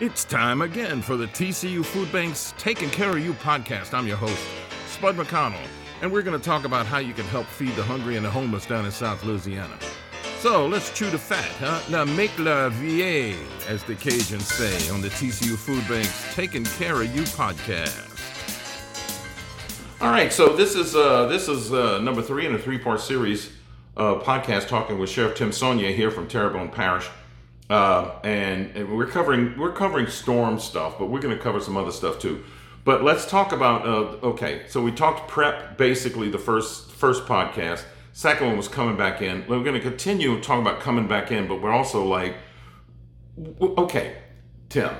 It's time again for the TCU Food Bank's Taking Care of You podcast. I'm your host, Spud McConnell, and we're going to talk about how you can help feed the hungry and the homeless down in South Louisiana. So let's chew the fat, huh? Now make la vie, as the Cajuns say on the TCU Food Bank's Taking Care of You podcast. All right, so this is uh, this is uh, number three in a three-part series uh, podcast talking with Sheriff Tim Soignet here from Terrebonne Parish. Uh, and, and, we're covering we're covering storm stuff, but we're going to cover some other stuff too. But let's talk about uh, okay. So we talked prep basically the first first podcast. Second one was coming back in. We're going to continue talking about coming back in, but we're also like, okay, Tim,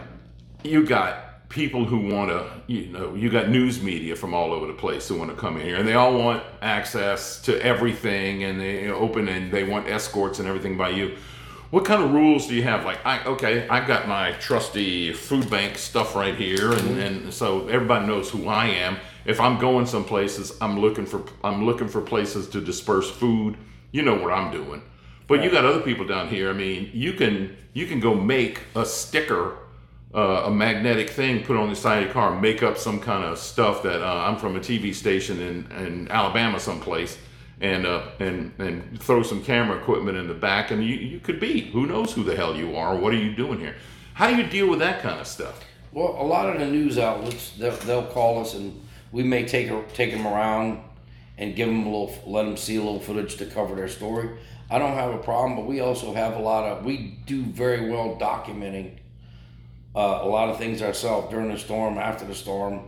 you got people who want to, you know, you got news media from all over the place who want to come in here, and they all want access to everything, and they open and they want escorts and everything by you what kind of rules do you have? Like, I okay, I've got my trusty food bank stuff right here, and, mm-hmm. and so everybody knows who I am. If I'm going some places, I'm looking for I'm looking for places to disperse food. You know what I'm doing. But right. you got other people down here. I mean, you can you can go make a sticker, uh, a magnetic thing, put on the side of your car, make up some kind of stuff that uh, I'm from a TV station in in Alabama someplace and uh, and and throw some camera equipment in the back, and you you could be who knows who the hell you are. What are you doing here? How do you deal with that kind of stuff? Well, a lot of the news outlets they'll, they'll call us, and we may take take them around and give them a little, let them see a little footage to cover their story. I don't have a problem, but we also have a lot of we do very well documenting uh, a lot of things ourselves during the storm, after the storm,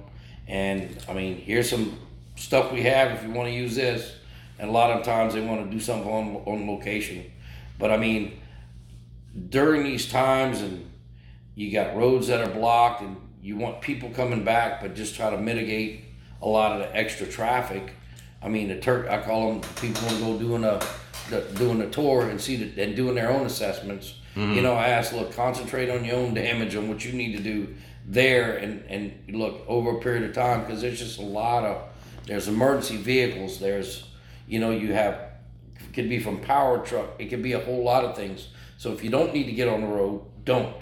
and I mean here's some stuff we have if you want to use this and a lot of times they want to do something on, on location. But I mean, during these times, and you got roads that are blocked, and you want people coming back, but just try to mitigate a lot of the extra traffic. I mean, the Turk, I call them people want to go doing a the, doing a tour and see the, and doing their own assessments. Mm-hmm. You know, I ask, look, concentrate on your own damage on what you need to do there, and and look over a period of time because there's just a lot of there's emergency vehicles, there's you know, you have could be from power truck. It could be a whole lot of things. So if you don't need to get on the road, don't.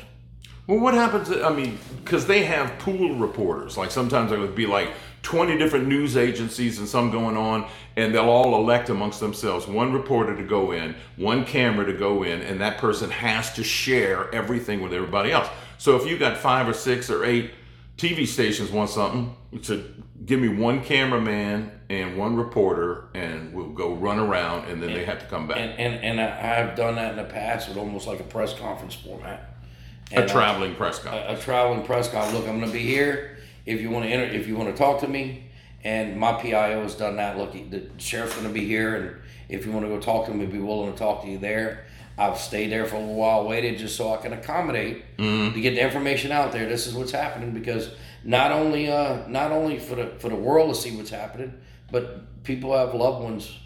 Well, what happens? I mean, because they have pool reporters. Like sometimes it would be like 20 different news agencies and some going on, and they'll all elect amongst themselves one reporter to go in, one camera to go in, and that person has to share everything with everybody else. So if you got five or six or eight TV stations want something, to give me one cameraman and one reporter, and we'll go run around, and then and, they have to come back. And, and, and I've done that in the past with almost like a press conference format. And a traveling I, press conference. A, a, traveling press conference. Look, I'm going to be here. If you want to enter, if you want to talk to me, and my PIO has done that. Look, the sheriff's going to be here, and if you want to go talk to me, be willing to talk to you there. I've stayed there for a little while, waited just so I can accommodate mm-hmm. to get the information out there. This is what's happening because not only uh, not only for the for the world to see what's happening, but people have loved ones.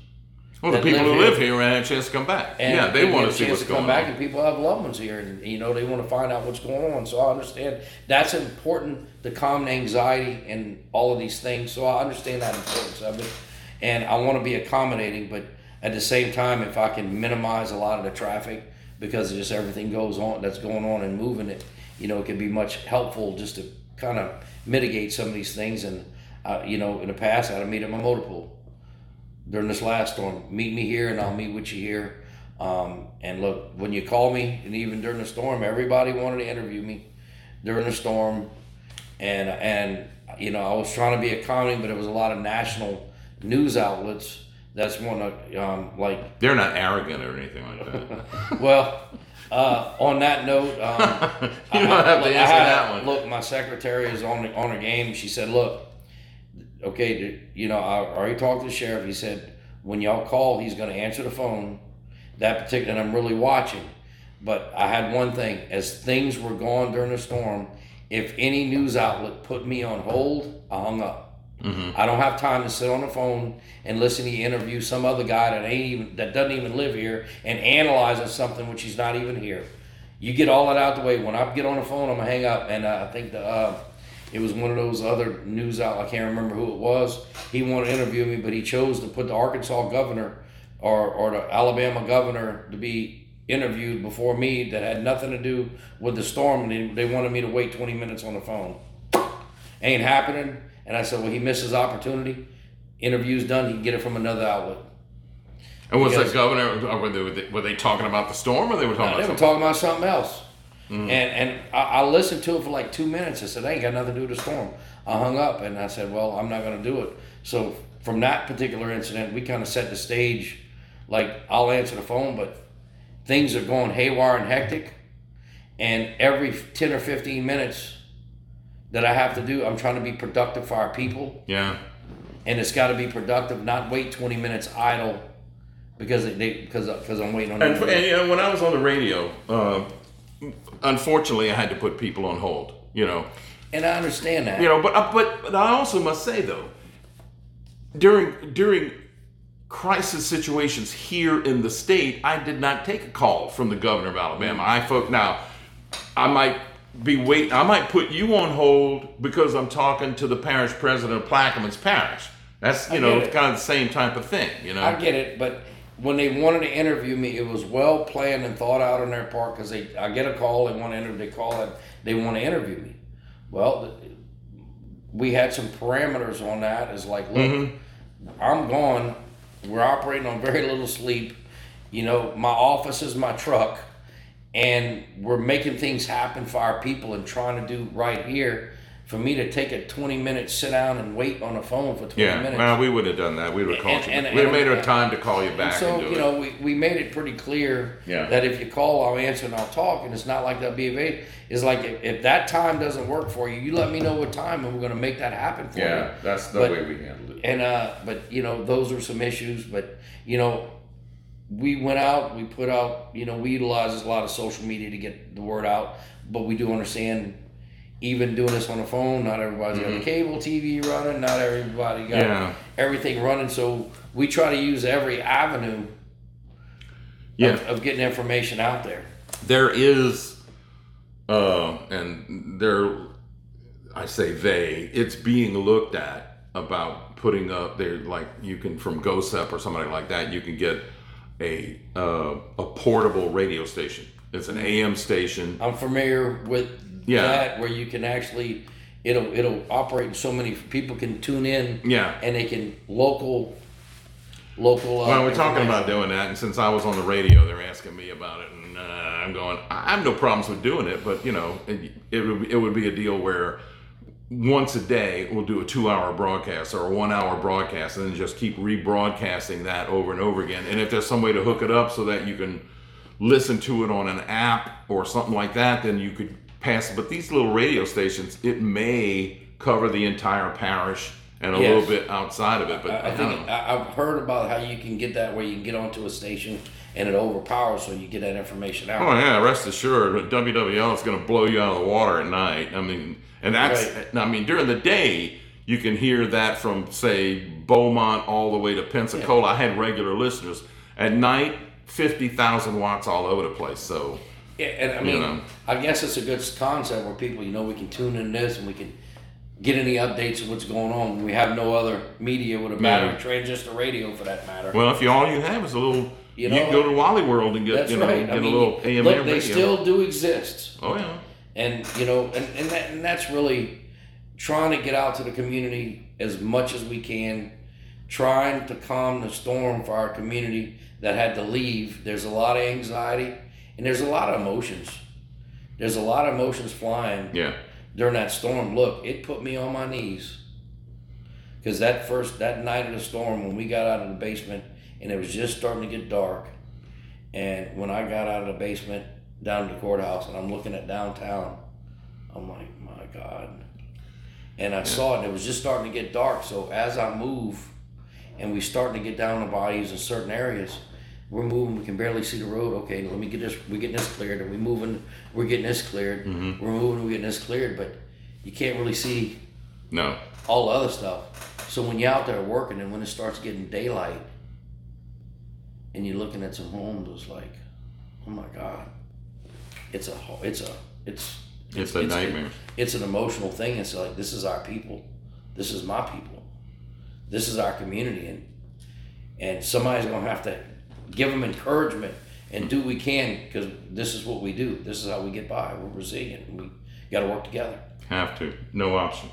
Well, the people live who live here and had a chance to come back. And yeah, they want to see what's to going come back, and people have loved ones here, and you know they want to find out what's going on. So I understand that's important to calm the anxiety and all of these things. So I understand that importance of it, and I want to be accommodating, but at the same time, if I can minimize a lot of the traffic because just everything goes on that's going on and moving it, you know, it can be much helpful just to kind of mitigate some of these things. And uh, you know, in the past, I'd meet at my motor pool during this last storm. Meet me here, and I'll meet with you here. Um, and look, when you call me, and even during the storm, everybody wanted to interview me during the storm, and and you know, I was trying to be a accommodating, but it was a lot of national news outlets. That's one of um, like they're not arrogant or anything like that. well, uh, on that note, um, you don't I, have to answer had, that one. Look, my secretary is on on a game. She said, "Look, okay, you know, I already talked to the sheriff. He said when y'all call, he's going to answer the phone. That particular, and I'm really watching. But I had one thing: as things were going during the storm, if any news outlet put me on hold, I hung up. Mm-hmm. I don't have time to sit on the phone and listen to you interview some other guy that ain't even that doesn't even live here and analyzing something which he's not even here. You get all that out the way. When I get on the phone, I'm gonna hang up. And uh, I think the uh, it was one of those other news out. I can't remember who it was. He wanted to interview me, but he chose to put the Arkansas governor or or the Alabama governor to be interviewed before me that had nothing to do with the storm. And they, they wanted me to wait 20 minutes on the phone. Ain't happening. And I said, well, he missed his opportunity. Interview's done. He can get it from another outlet. And was Because- the governor? Were they, were they talking about the storm, or they were talking No, they were talking about something else. Mm-hmm. And and I, I listened to it for like two minutes. I said, I ain't got nothing to do with the storm. I hung up and I said, well, I'm not going to do it. So from that particular incident, we kind of set the stage. Like I'll answer the phone, but things are going haywire and hectic. And every 10 or 15 minutes that I have to do, I'm trying to be productive for our people. Yeah. And it's got to be productive, not wait 20 minutes idle because they because because I'm waiting on And, and you know, when I was on the radio, uh, unfortunately, I had to put people on hold. You know, And I understand that. you know, but uh, but but I also must say though, during during crisis situations here in the state, I did not take a call from the governor of Alabama. I folk now, I might be waiting. I might put you on hold because I'm talking to the parish president of Plaquemines Parish. That's you know it. kind of the same type of thing. You know. I get it, but when they wanted to interview me, it was well planned and thought out on their part because they I get a call, they want to interview, they call it, they want to interview me. Well, we had some parameters on that. Is like, look, mm-hmm. I'm gone. We're operating on very little sleep. You know, my office is my truck, and we're making things happen for our people and trying to do right here. For me to take a 20 minute sit down and wait on the phone for 20 Yeah, minutes. well, we would have done that. We would have called And- you. and- We'd have made a time to call you back and, so, you it. know, we, we made it pretty clear Yeah. that if you call, I'll answer and I'll talk. And it's not like that'll be available. It's like if, if that time doesn't work for you, you let me know what time and we're going to make that happen for you. yeah, that's the But- way we handled it. And, uh, but, you know, those are some issues. But, you know, we went out, we put out, you know, we utilize a lot of social media to get the word out. But we do understand, even doing this on the phone, not everybody's got the cable TV running, not everybody got Mm-hmm. Yeah. everything running. So we try to use every avenue Yeah, of, of getting information out there. there is, uh, and there, I say they, it's being looked at about putting up there, like you can from GOHSEP or somebody like that, you can get a uh, a portable radio station. It's an AM station. I'm familiar with Yeah. that, where you can actually it'll it'll operate in so many people can tune in. Yeah. and they can local local. Uh, Well, we're talking about doing that, and since I was on the radio, they're asking me about it, and uh, I'm going. I I have no problems with doing it, but you know, it, it would be- it would be a deal where once a day we'll do a two-hour broadcast or a one-hour broadcast, and then just keep rebroadcasting that over and over again. And if there's some way to hook it up so that you can listen to it on an app or something like that, then you could pass. But these little radio stations, it may cover the entire parish and a Yes. little bit outside of it. But I, I think. I, I've heard about how you can get that where you can get onto a station and it overpowers, so you get that information out. Oh yeah, rest assured, WWL is going to blow you out of the water at night. I mean, and that's I mean during the day you can hear that from say Beaumont all the way to Pensacola. I had regular listeners. At night, fifty thousand watts all over the place. So Yeah, and I mean, know. I guess it's a good concept where people, you know, we can tune in this and we can get any updates of what's going on. We have no other media with a battery Yeah. transistor radio for that matter. well, if you all you have is a little, you, You can go to Wally World and get you know right. get I mean, a little AM look, they still do exist, oh yeah. and you know, and and, that, and that's really trying to get out to the community as much as we can, trying to calm the storm for our community that had to leave. There's a lot of anxiety and there's a lot of emotions. There's a lot of emotions flying Yeah. during that storm. Look, it put me on my knees. Because that first, that night of the storm, when we got out of the basement and it was just starting to get dark, and when I got out of the basement down to the courthouse and I'm looking at downtown, I'm like, my God. And I saw it and it was just starting to get dark. So as I move and we starting to get down the bayous in certain areas, we're moving, we can barely see the road. Okay, let me get this, we're getting this cleared, and we moving, we're getting this cleared, mm-hmm. we're moving, we're getting this cleared, but you can't really see No. all the other stuff. So when you're out there working and when it starts getting daylight and you're looking at some homes, it's like, oh my God. It's a it's a it's It's a nightmare. it's an emotional thing. It's like this is our people. This is my people. This is our community and and somebody's gonna have to give them encouragement and do what we can because this is what we do. This is how we get by. We're resilient. And we got to work together. Have to. No option.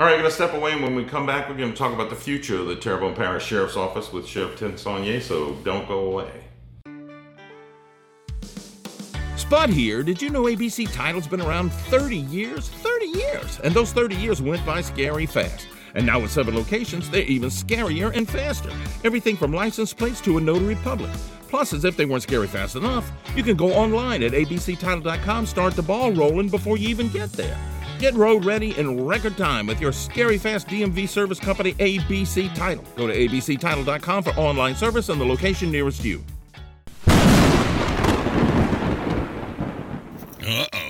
All right, going to step away. And when we come back, we're going to talk about the future of the Terrebonne Parish Sheriff's Office with Sheriff Tim Soignet, so don't go away. Spud here. Did you know ABC Title's been around 30 years? 30 years! And those 30 years went by scary fast. And now with seven locations, they're even scarier and faster. Everything from license plates to a notary public. Plus, as if they weren't scary fast enough, you can go online at abctitle.com, start the ball rolling before you even get there. Get road ready in record time with your scary fast DMV service company, ABC Title. Go to abctitle.com for online service and the location nearest you. Uh oh,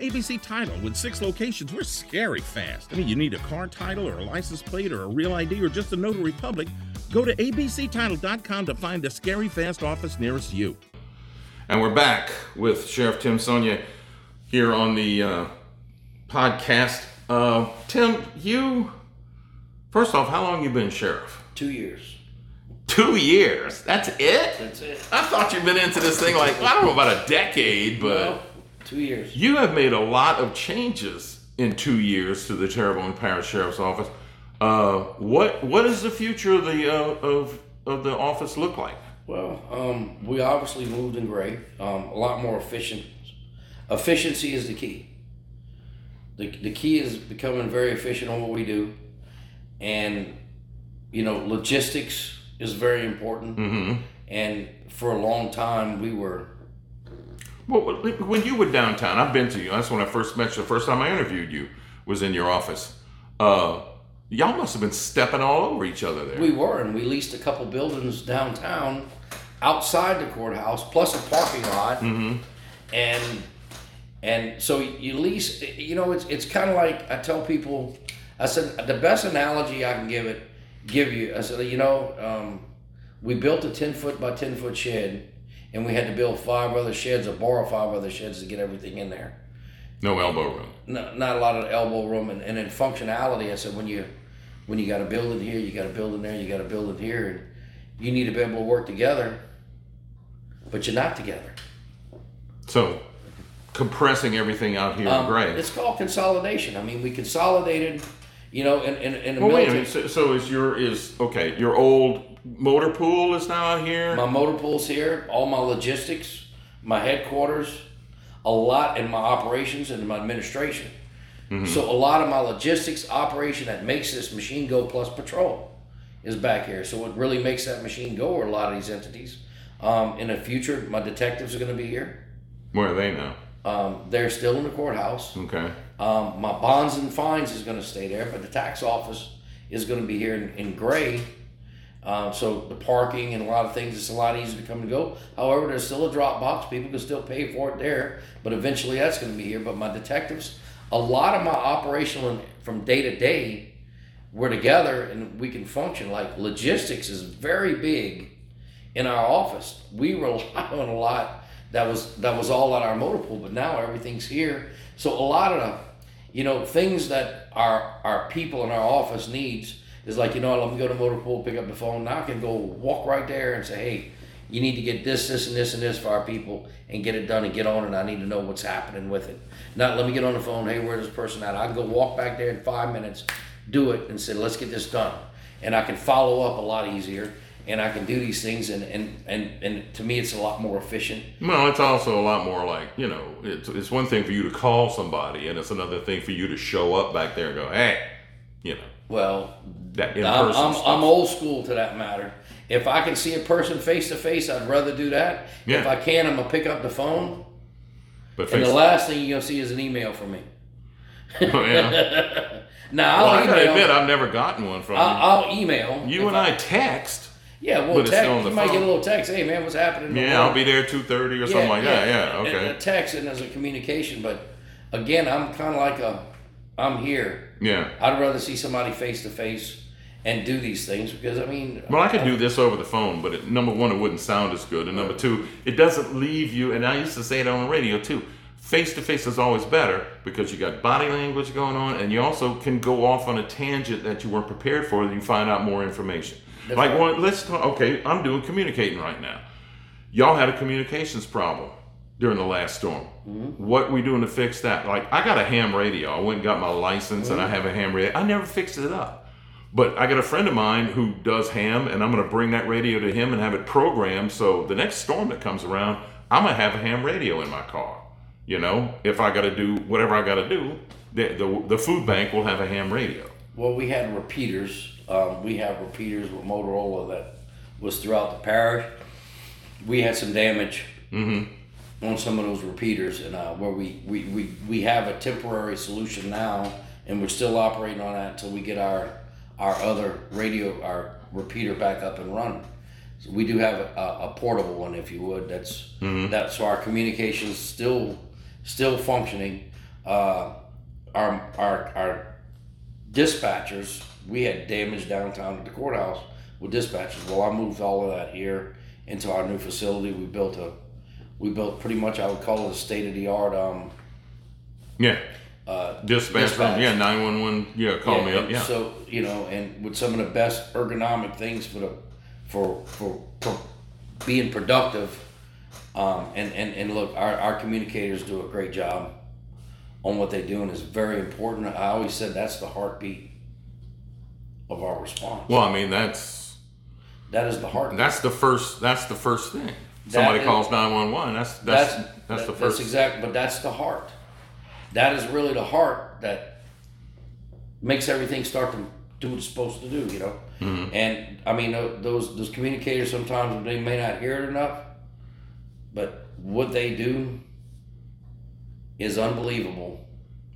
ABC Title. With six locations, we're scary fast. I mean, you need a car title or a license plate or a real ID or just a notary public. Go to abctitle.com to find the scary fast office nearest you. And we're back with Sheriff Tim Soignet here on the uh, podcast. Uh, Tim, you, first off, how long you been sheriff? Two years. Two years. That's it? That's it. I thought you'd been into this thing like, I don't know about a decade, but Well, two years. you have made a lot of changes in two years to the Terrebonne Parish Sheriff's Office. Uh, what what does the future of the uh, of of the office look like? Well, um, we obviously moved in gray. Um, a lot more efficient. Efficiency is the key. The, the key is becoming very efficient on what we do. And, you know, logistics is very important. Mm-hmm. And for a long time, we were, Well, when you were downtown, I've been to you. That's when I first met you. The first time I interviewed you was in your office. Uh, y'all must have been stepping all over each other there. we were, and we leased a couple buildings downtown outside the courthouse, plus a parking lot. mm-hmm. and and so you lease you know it's it's kind of like i tell people i said the best analogy i can give it give you i said you know um, we built a 10 foot by 10 foot shed and we had to build five other sheds or borrow five other sheds to get everything in there No elbow room. not, not a lot of elbow room and, and in functionality i said when you when you got a building here you got a building there you got a building here and you need to be able to work together but you're not together So compressing everything out here Um, Gray. It's called consolidation. I mean, we consolidated, you know, in, in, in the Well, wait a minute. So, so is your is okay? Your old motor pool is now out here. My motor pool's here, all my logistics, my headquarters, a lot in my operations and my administration. Mm-hmm. So a lot of my logistics operation that makes this machine go plus patrol is back here. So what really makes that machine go are a lot of these entities. Um, in the future, my detectives are going to be here. Where are they now? Um, they're still in the courthouse. Okay. Um, my bonds and fines is going to stay there, but the tax office is going to be here in, in gray. Uh, so the parking and a lot of things, it's a lot easier to come and go. However, there's still a drop box. People can still pay for it there, but eventually that's going to be here. But my detectives, a lot of my operational and from day to day, we're together and we can function. Like logistics is very big in our office. We rely on a lot that was that was all at our motor pool, but now everything's here. So a lot of the, you know, things that our our people in our office needs is like, you know, let me go to motor pool, pick up the phone. Now I can go walk right there and say, hey, you need to get this, this, and this, and this for our people and get it done and get on it. I need to know what's happening with it. Not let me get on the phone, hey, where's this person at? I can go walk back there in five minutes, do it, and say, let's get this done. And I can follow up a lot easier and I can do these things and, and, and, and to me it's a lot more efficient. Well, it's also a lot more like you know, it's, it's one thing for you to call somebody, and it's another thing for you to show up back there and go, hey, you know, Well, that in I'm, I'm. I'm old school to that matter. If I can see a person face to face, I'd rather do that. Yeah. If I can, I'm gonna pick up the phone, but and the last thing you're gonna see is an email from me. oh, yeah. Now Well, I I'll gotta admit, I've never gotten one from you. I'll, I'll email. You and I text. Yeah, well, But text, you might get a little text. Hey, man, what's happening? Yeah, I'll be there two thirty or something like that. Yeah, and- okay. And a text and as a communication, but again, I'm kind of like a, I'm here. yeah. I'd rather see somebody face to face and do these things because I mean, Well, I could do this over the phone, but it, number one, it wouldn't sound as good, and number two, it doesn't leave you. And I used to say it on the radio too. Face to face is always better because you got body language going on, and you also can go off on a tangent that you weren't prepared for, and you find out more information. That's like, right. one, let's talk. Okay, I'm doing communicating right now. Y'all had a communications problem during the last storm. Mm-hmm. What we doing to fix that? Like, I got a ham radio. I went and got my license, and I Mm-hmm. have a ham radio. I never fixed it up. But I got a friend of mine who does ham, and I'm going to bring that radio to him and have it programmed. So the next storm that comes around, I'm going to have a ham radio in my car. You know, if I got to do whatever I got to do, the, the the food bank will have a ham radio. well, we had repeaters. Um, we have repeaters with Motorola that was throughout the parish. We had some damage on some of those repeaters, and uh, where we, we, we, we have a temporary solution now, and we're still operating on that until we get our our other radio, our repeater back up and running. So we do have a, a portable one, if you would. That's that. So our communications still still functioning. Uh, our our our dispatchers, we had damage downtown at the courthouse with dispatchers. Well, I moved all of that here into our new facility. We built a, we built pretty much I would call it a state of the art. Um, Yeah, uh, dispatch. Dispatch. Yeah, nine one one. Yeah, call yeah, me up. Yeah. So you know, and with some of the best ergonomic things for the, for for, for being productive. Um, and, and, and look, our, our communicators do a great job on what they do, and it's very important. I always said that's the heartbeat of our response. well, I mean that's That is the heart. that's the first that's the first thing. Somebody is- calls nine one one. That's that's that's that's, the first. That's exact, but that's the heart. That is really the heart that makes everything start to do what it's supposed to do. You know, Mm-hmm. and I mean those those communicators sometimes they may not hear it enough, but what they do is unbelievable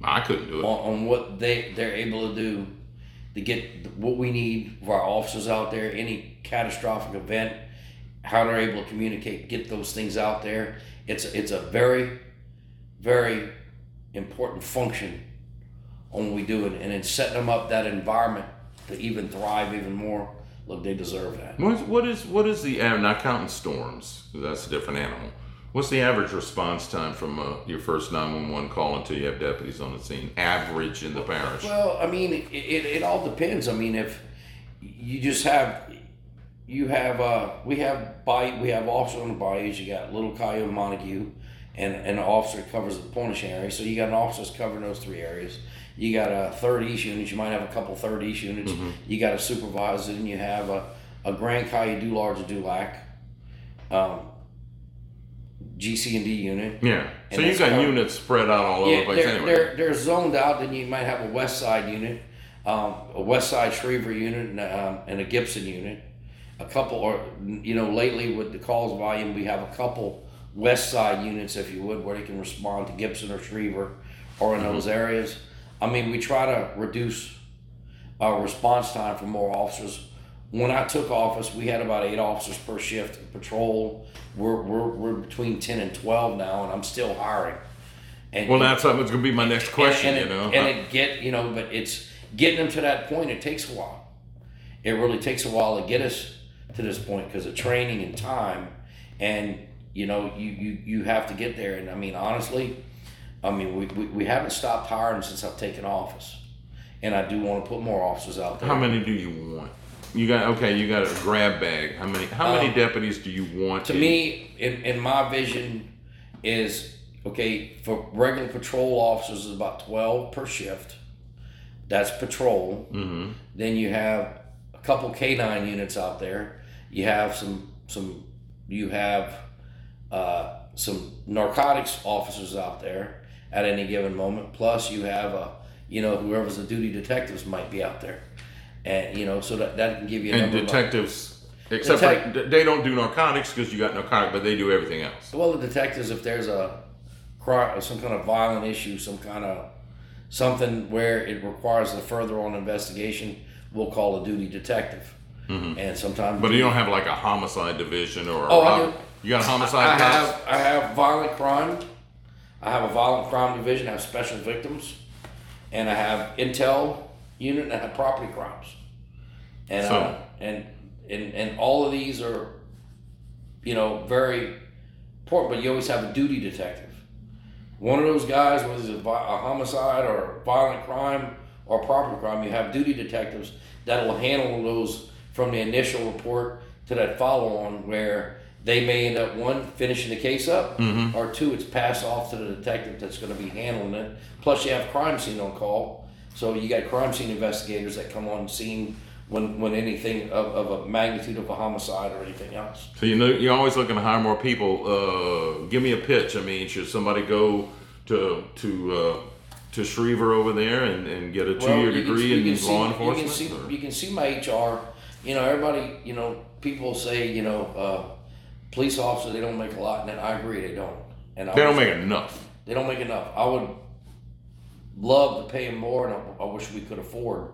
I couldn't do it. on, on what they they're able to do to get what we need for our officers out there. Any catastrophic event, how they're able to communicate, get those things out there. It's it's a very, very important function on what we do, and, and in setting them up that environment to even thrive even more. Look, they deserve that. What, is what is the? Not counting storms, that's a different animal. What's the average response time from uh, your first nine one one call until you have deputies on the scene? Average in the parish. Well, I mean, it, it, it all depends. I mean, if you just have, you have, uh, we have by we have officers on the bayous. You got Little Caillou Montegut, and, and an officer covers the Pornish area. So you got an officer that's covering those three areas. You got a third East unit. You might have a couple third East units. You got a supervisor, and you have a, a Grand Caillou do large Dulac, um, GC and D unit. yeah. So you that's got units spread out all over Yeah, the place they're, anyway. they're, they're zoned out. Then you might have a West Side unit, um, a West Side Shreveport unit, and, um, and a Gibson unit. A couple, or you know, lately with the calls volume, we have a couple West Side units, if you would, where they can respond to Gibson or Shreveport or in those areas. I mean, we try to reduce our response time for more officers. When I took office, we had about eight officers per shift patrol. We're, we're, we're between 10 and 12 now, and I'm still hiring. And well, that's that's going to be my next question. and, and you know, it, and it get you know, but it's getting them to that point. It takes a while. It really takes a while to get us to this point because of training and time, and you know, you you you have to get there. And I mean, honestly, I mean, we we, we haven't stopped hiring since I've taken office, and I do want to put more officers out there. how many do you want? You got okay. You got a grab bag. How many? How many Um, deputies do you want? to in- me, in, in my vision, is okay for regular patrol officers is about twelve per shift. That's patrol. Mm-hmm. Then you have a couple K nine units out there. You have some some you have uh, some narcotics officers out there at any given moment. Plus you have a you know whoever's the duty detectives might be out there, and you know so that that can give you a and detectives. Except Detec- for they don't do narcotics because you got narcotic, but they do everything else. Well, the detectives, if there's a cri- some kind of violent issue, some kind of something where it requires a further on investigation, we'll call a duty detective. Mm-hmm. and sometimes. But you don't have like a homicide division or Oh, I do. you got a homicide I cops? have I have violent crime. I have a violent crime division. I have special victims, and I have intel unit. And property crimes, and So- uh, and and and all of these are, you know, very important. But you always have a duty detective. One of those guys, whether it's a, a homicide or violent crime or property crime, you have duty detectives that will handle those from the initial report to that follow on where they may end up one finishing the case up or two it's passed off to the detective that's going to be handling it plus you have crime scene on call so you got crime scene investigators that come on scene when when anything of, of a magnitude of a homicide or anything else So you know you're always looking to hire more people. Uh, give me a pitch. I mean, should somebody go to to uh, to Schriever over there and, and get a two year you can- degree you in can see- law You enforcement? can see, you can see my HR. You know, everybody. You know, people say you know, uh, police officers they don't make a lot, and I agree they don't. And I they don't make enough. They don't make enough. I would love to pay him more, and I, I wish we could afford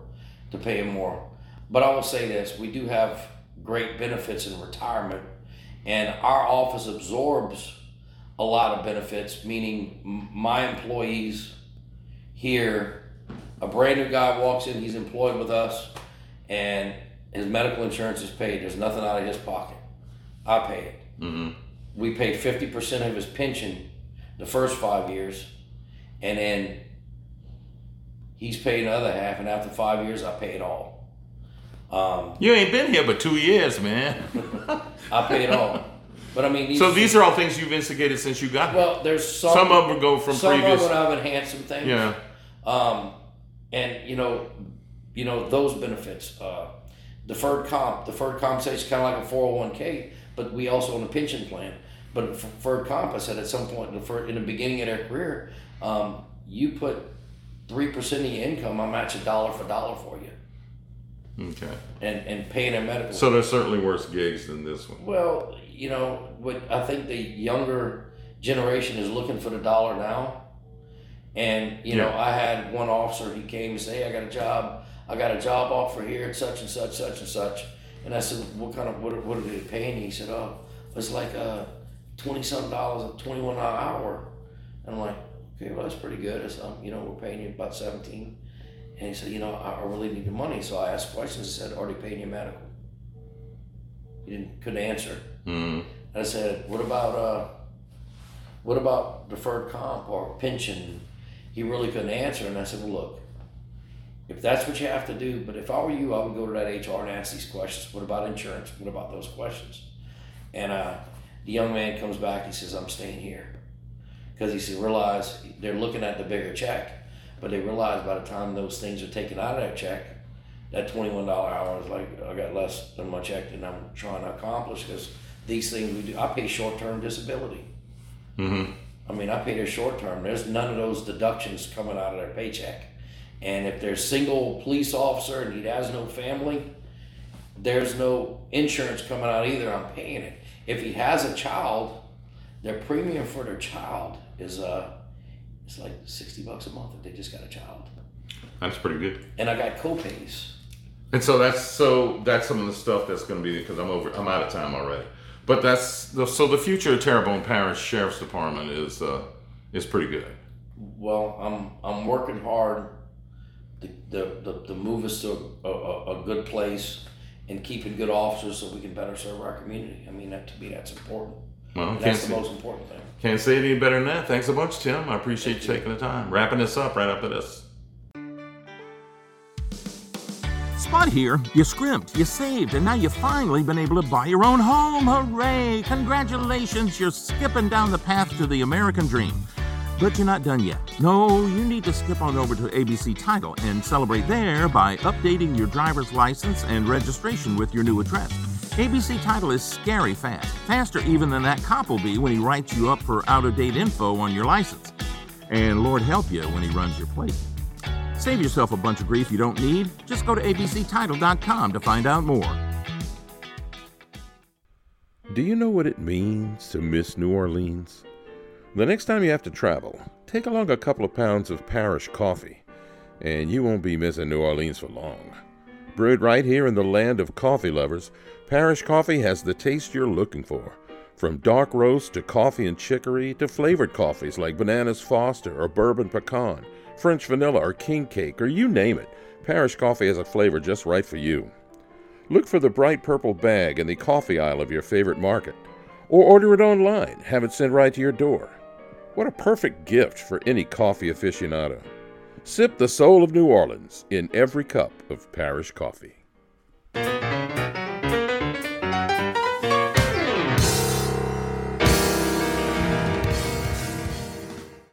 to pay him more. But I will say this: we do have great benefits in retirement, and our office absorbs a lot of benefits. Meaning, my employees here, a brand new guy walks in, he's employed with us, and his medical insurance is paid. There's nothing out of his pocket. I pay it. hmm We pay fifty percent of his pension the first five years, and then he's paying the other half, and after five years, I pay it all. Um, You ain't been here but two years, man. I pay it all. But I mean, these, so these are all things you've instigated since you got here. well, there's some. Some of them go from some previous. of them have enhanced some things. Yeah. Um, and you know, you know those benefits. Uh, deferred comp, deferred compensation, kind of like a four hundred one k, but we also own a pension plan. But deferred comp, I said at some point, deferred in the beginning of their career, um, you put three percent of your income, I match a dollar for dollar for you, Okay. and and paying their medical. So there's certainly worse gigs than this one. Well, you know, what I think the younger generation is looking for the dollar now. And, you know, I had one officer, he came and said, Hey, I got a job, I got a job offer here at such and such, such and such. And I said, What kind of what, what are they paying you? He said, Oh, it's like uh twenty something dollars twenty one an hour. And I'm like, Okay, well that's pretty good. I said, "Um, you know, we're paying you about seventeen. And he said, you know, I I really need the money. So I asked questions. He said, are they paying you medical? He didn't couldn't answer. Mm. I said, what about uh, what about deferred comp or pension? He really couldn't answer, and I said, well, look, if that's what you have to do, but if I were you, I would go to that HR and ask these questions. What about insurance? What about those questions? And uh, the young man comes back. He says, I'm staying here because he said, realize they're looking at the bigger check, but they realize by the time those things are taken out of that check, that twenty-one dollar hour is like I got less than my check that I'm trying to accomplish because these things we do. I pay short-term disability. hmm I mean, I pay their short-term. There's none of those deductions coming out of their paycheck. And if they're single police officer and he has no family, there's no insurance coming out either. I'm paying it. If he has a child, their premium for their child is uh, it's like sixty bucks a month if they just got a child. That's pretty good. And I got copays. And so that's so that's some of the stuff that's going to be because I'm over I'm out of time already. But that's the, so the future of Terrebonne Parish Sheriff's Department is uh, is pretty good. Well, I'm I'm working hard to, to, to, to move us to a, a, a good place and keeping good officers so we can better serve our community. I mean, that to me, that's important. Well, And can't that's the say, most important thing. can't say it any better than that. Thanks a bunch, Tim. I appreciate you taking the time. Wrapping this up right after this. Spud here, you scrimped, you saved, and now you've finally been able to buy your own home. Hooray! Congratulations, you're skipping down the path to the American dream. But you're not done yet. No, you need to skip on over to ABC Title and celebrate there by updating your driver's license and registration with your new address. ABC Title is scary fast, faster even than that cop will be when he writes you up for out of date info on your license. And Lord help you when he runs your plate. Save yourself a bunch of grief you don't need. Just go to abctitle.com to find out more. Do you know what it means to miss New Orleans? The next time you have to travel, take along a couple of pounds of parish coffee, and you won't be missing New Orleans for long. Brewed right here in the land of coffee lovers, Parish Coffee has the taste you're looking for. From dark roast to coffee and chicory to flavored coffees like Bananas Foster or Bourbon Pecan, French Vanilla or King Cake, or you name it, Parish Coffee has a flavor just right for you. Look for the bright purple bag in the coffee aisle of your favorite market, or order it online, have it sent right to your door. What a perfect gift for any coffee aficionado. Sip the soul of New Orleans in every cup of parish coffee.